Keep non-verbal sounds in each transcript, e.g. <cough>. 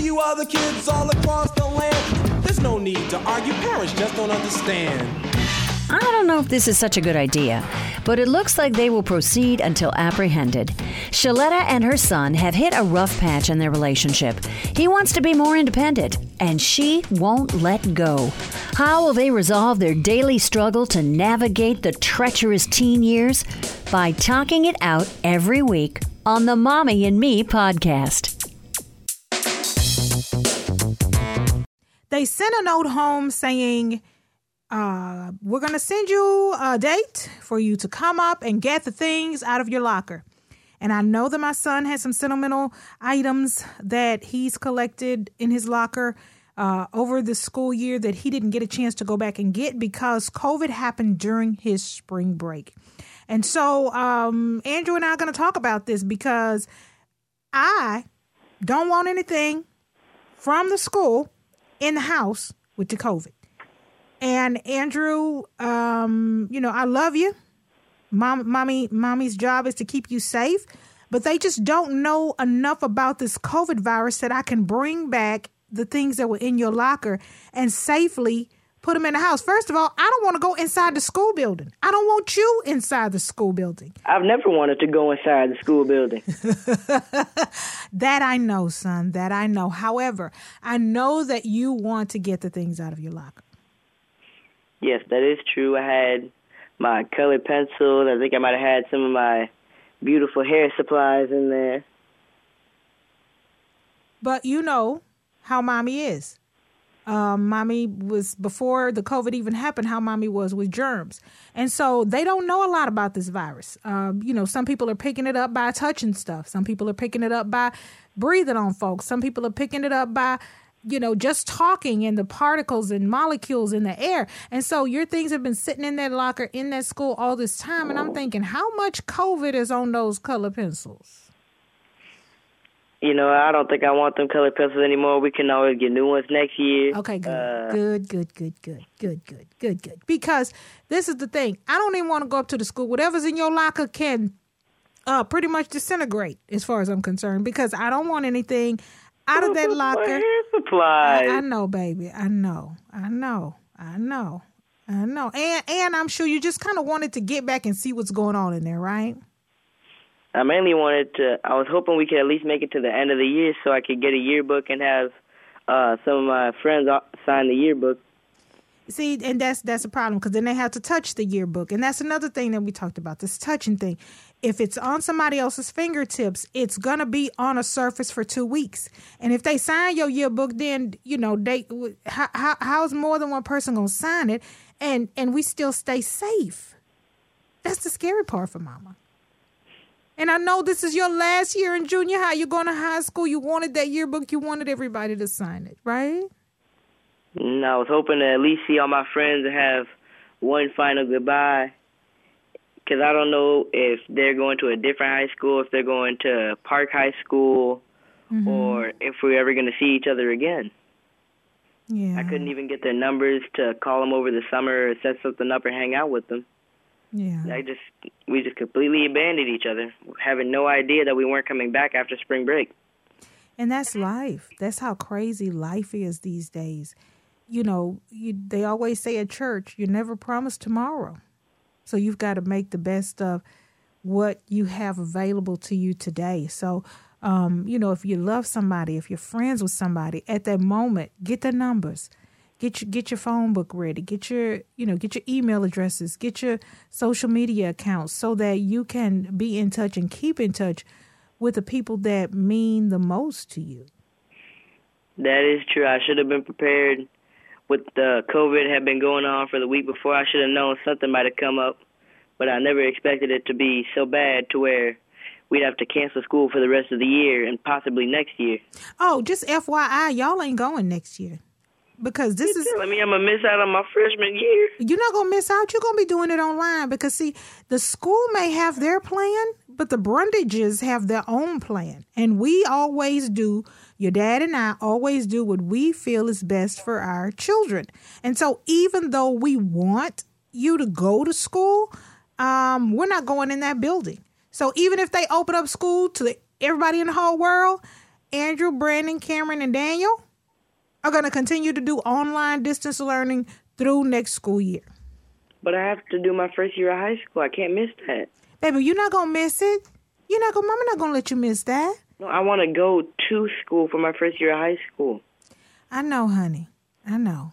you other kids all across the land. There's no need to argue, parents just don't understand. I don't know if this is such a good idea, but it looks like they will proceed until apprehended. Shaletta and her son have hit a rough patch in their relationship. He wants to be more independent, and she won't let go. How will they resolve their daily struggle to navigate the treacherous teen years? By talking it out every week on the Mommy and Me podcast. They sent a note home saying, uh, we're going to send you a date for you to come up and get the things out of your locker. And I know that my son has some sentimental items that he's collected in his locker uh, over the school year that he didn't get a chance to go back and get because COVID happened during his spring break. And so um, Andrew and I are going to talk about this because I don't want anything from the school in the house with the COVID. And Andrew, um, you know, I love you. Mom, mommy, mommy's job is to keep you safe, but they just don't know enough about this COVID virus that I can bring back the things that were in your locker and safely put them in the house. First of all, I don't want to go inside the school building. I don't want you inside the school building. I've never wanted to go inside the school building. <laughs> that I know, son. That I know. However, I know that you want to get the things out of your locker. Yes, that is true. I had my colored pencils. I think I might have had some of my beautiful hair supplies in there. But you know how mommy is. Um, mommy was before the COVID even happened. How mommy was with germs, and so they don't know a lot about this virus. Um, you know, some people are picking it up by touching stuff. Some people are picking it up by breathing on folks. Some people are picking it up by you know, just talking and the particles and molecules in the air. And so your things have been sitting in that locker in that school all this time. And I'm thinking, how much COVID is on those color pencils? You know, I don't think I want them colored pencils anymore. We can always get new ones next year. Okay, good. Uh, good, good, good, good, good, good, good, good. Because this is the thing. I don't even want to go up to the school. Whatever's in your locker can uh, pretty much disintegrate as far as I'm concerned because I don't want anything out of that <laughs> locker. Supplies. I, I know, baby. I know. I know. I know. I know. And and I'm sure you just kind of wanted to get back and see what's going on in there, right? I mainly wanted to. I was hoping we could at least make it to the end of the year so I could get a yearbook and have uh, some of my friends sign the yearbook. See, and that's that's a problem because then they have to touch the yearbook, and that's another thing that we talked about this touching thing if it's on somebody else's fingertips, it's gonna be on a surface for two weeks. And if they sign your yearbook, then you know they how, how how's more than one person gonna sign it, and and we still stay safe. That's the scary part for Mama. And I know this is your last year in junior high. You're going to high school. You wanted that yearbook. You wanted everybody to sign it, right? No, I was hoping to at least see all my friends and have one final goodbye because I don't know if they're going to a different high school, if they're going to Park High School, mm-hmm. or if we're ever going to see each other again. Yeah. I couldn't even get their numbers to call them over the summer or set something up or hang out with them. Yeah. I just we just completely abandoned each other, having no idea that we weren't coming back after spring break. And that's life. That's how crazy life is these days. You know, you, they always say at church, you're never promised tomorrow. So you've got to make the best of what you have available to you today. So, um, you know, if you love somebody, if you're friends with somebody, at that moment, get the numbers. Get your get your phone book ready. Get your you know get your email addresses. Get your social media accounts so that you can be in touch and keep in touch with the people that mean the most to you. That is true. I should have been prepared with the COVID had been going on for the week before, I should have known something might have come up, but I never expected it to be so bad to where we'd have to cancel school for the rest of the year and possibly next year. Oh, just FYI, y'all ain't going next year. Because this You're is telling me I'm gonna miss out on my freshman year. You're not gonna miss out. You're gonna be doing it online because see, the school may have their plan, but the Brundages have their own plan, and we always do your dad and I always do what we feel is best for our children. And so, even though we want you to go to school, um, we're not going in that building. So, even if they open up school to everybody in the whole world, Andrew, Brandon, Cameron, and Daniel are going to continue to do online distance learning through next school year. But I have to do my first year of high school. I can't miss that. Baby, you're not going to miss it. You're not going to, mama not going to let you miss that. No, I want to go to school for my first year of high school. I know, honey. I know.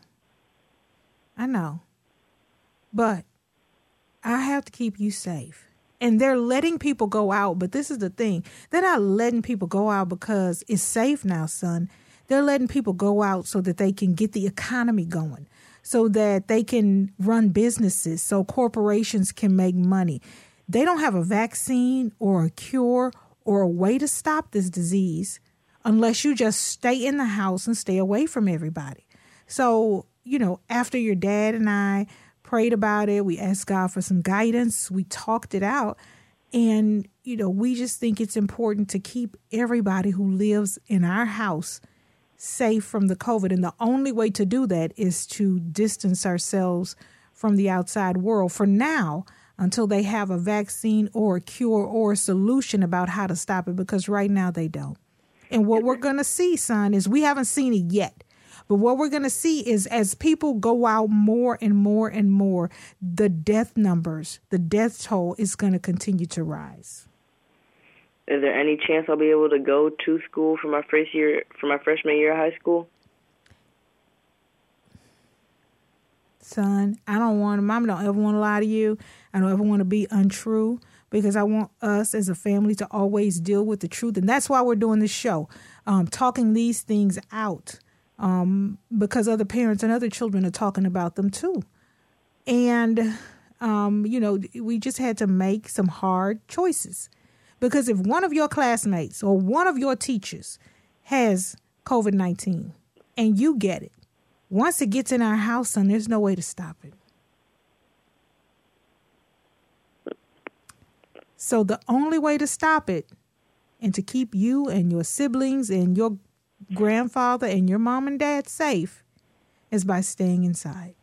I know. But I have to keep you safe. And they're letting people go out, but this is the thing. They're not letting people go out because it's safe now, son. They're letting people go out so that they can get the economy going, so that they can run businesses, so corporations can make money. They don't have a vaccine or a cure or a way to stop this disease unless you just stay in the house and stay away from everybody. So, you know, after your dad and I prayed about it. We asked God for some guidance. We talked it out. And, you know, we just think it's important to keep everybody who lives in our house safe from the COVID. And the only way to do that is to distance ourselves from the outside world for now until they have a vaccine or a cure or a solution about how to stop it, because right now they don't. And what we're going to see, son, is we haven't seen it yet. But what we're going to see is as people go out more and more and more, the death numbers, the death toll is going to continue to rise. Is there any chance I'll be able to go to school for my first year, for my freshman year of high school? Son, I don't want, mom don't ever want to lie to you. I don't ever want to be untrue because I want us as a family to always deal with the truth. And that's why we're doing this show, um, talking these things out um, because other parents and other children are talking about them too. And, um, you know, we just had to make some hard choices. Because if one of your classmates or one of your teachers has COVID 19 and you get it, once it gets in our house, son, there's no way to stop it. So the only way to stop it and to keep you and your siblings and your grandfather and your mom and dad safe is by staying inside.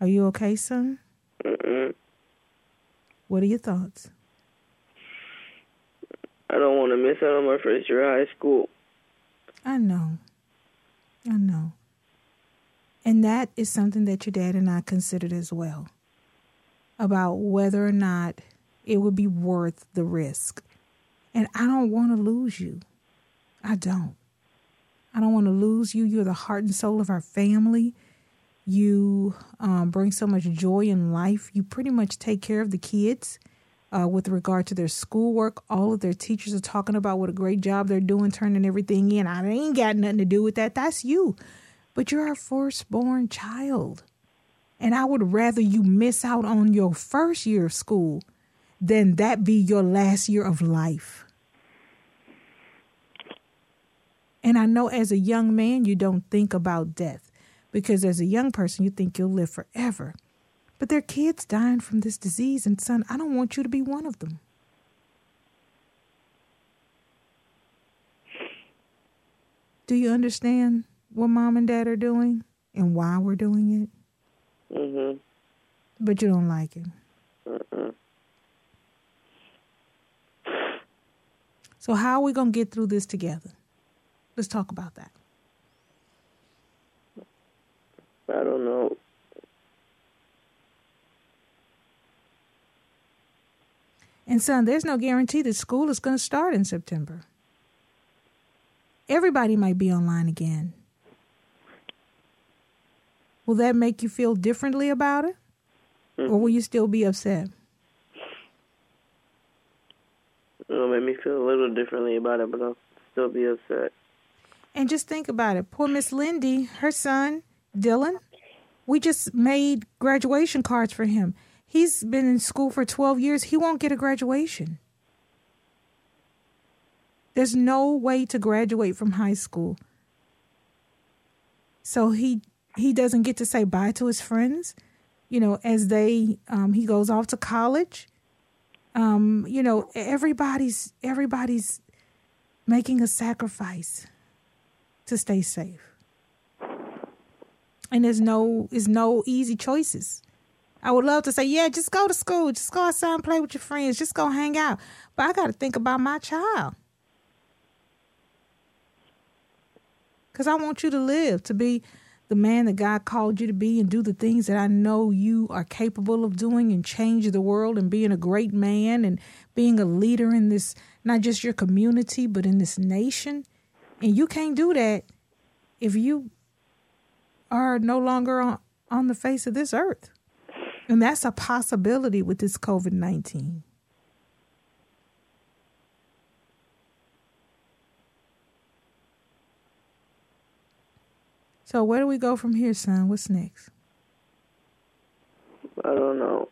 Are you okay, son? Mm-mm. What are your thoughts? I don't want to miss out on my first year of high school. I know. I know. And that is something that your dad and I considered as well about whether or not it would be worth the risk. And I don't want to lose you. I don't. I don't want to lose you. You're the heart and soul of our family. You um, bring so much joy in life. You pretty much take care of the kids uh, with regard to their schoolwork. All of their teachers are talking about what a great job they're doing, turning everything in. I ain't got nothing to do with that. That's you. But you're our firstborn child. And I would rather you miss out on your first year of school than that be your last year of life. And I know as a young man, you don't think about death because as a young person, you think you'll live forever. But there are kids dying from this disease, and son, I don't want you to be one of them. Do you understand what mom and dad are doing and why we're doing it? Mm-hmm. But you don't like it. Mm-mm. So, how are we going to get through this together? Let's talk about that. I don't know. And, son, there's no guarantee that school is going to start in September. Everybody might be online again. Will that make you feel differently about it? Mm-hmm. Or will you still be upset? It'll make me feel a little differently about it, but I'll still be upset. And just think about it. Poor Miss Lindy, her son, Dylan, we just made graduation cards for him. He's been in school for 12 years. He won't get a graduation. There's no way to graduate from high school. So he he doesn't get to say bye to his friends, you know, as they um, he goes off to college um, you know, everybody's everybody's making a sacrifice to stay safe. And there's no is no easy choices I would love to say, yeah, just go to school, just go outside and play with your friends, just go hang out. But I got to think about my child. Because I want you to live, to be the man that God called you to be and do the things that I know you are capable of doing and change the world and being a great man and being a leader in this, not just your community, but in this nation. And you can't do that if you are no longer on, on the face of this earth. And that's a possibility with this COVID 19. So where do we go from here, son? What's next? I don't know.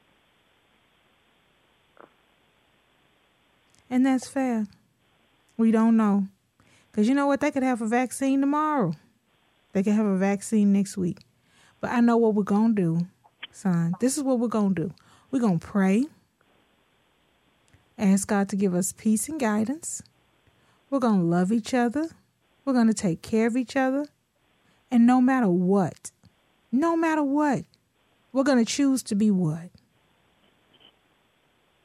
And that's fair. We don't know. Because you know what? They could have a vaccine tomorrow. They could have a vaccine next week. But I know what we're going to do, son. This is what we're going to do. We're going to pray, ask God to give us peace and guidance. We're going to love each other. We're going to take care of each other. And no matter what, no matter what, we're going to choose to be what?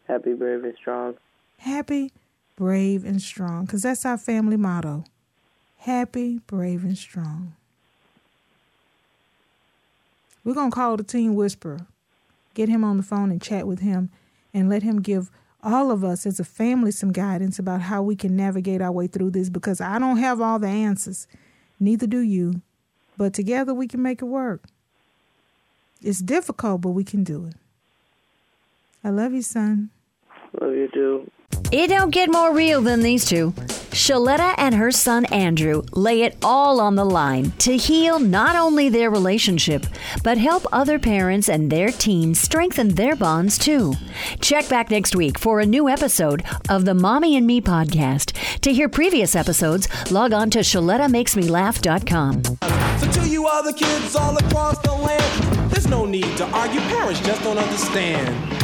Happy, brave, and strong. Happy, brave, and strong. Because that's our family motto. Happy, brave, and strong. We're going to call the Teen Whisperer, get him on the phone and chat with him, and let him give all of us as a family some guidance about how we can navigate our way through this because I don't have all the answers. Neither do you. But together we can make it work. It's difficult, but we can do it. I love you, son. Love you too. It don't get more real than these two. Shaletta and her son Andrew lay it all on the line to heal not only their relationship, but help other parents and their teens strengthen their bonds too. Check back next week for a new episode of the Mommy and Me podcast. To hear previous episodes, log on to ShalettaMakesMeLaugh.com. So to you other kids all across the land, there's no need to argue. Parents just don't understand.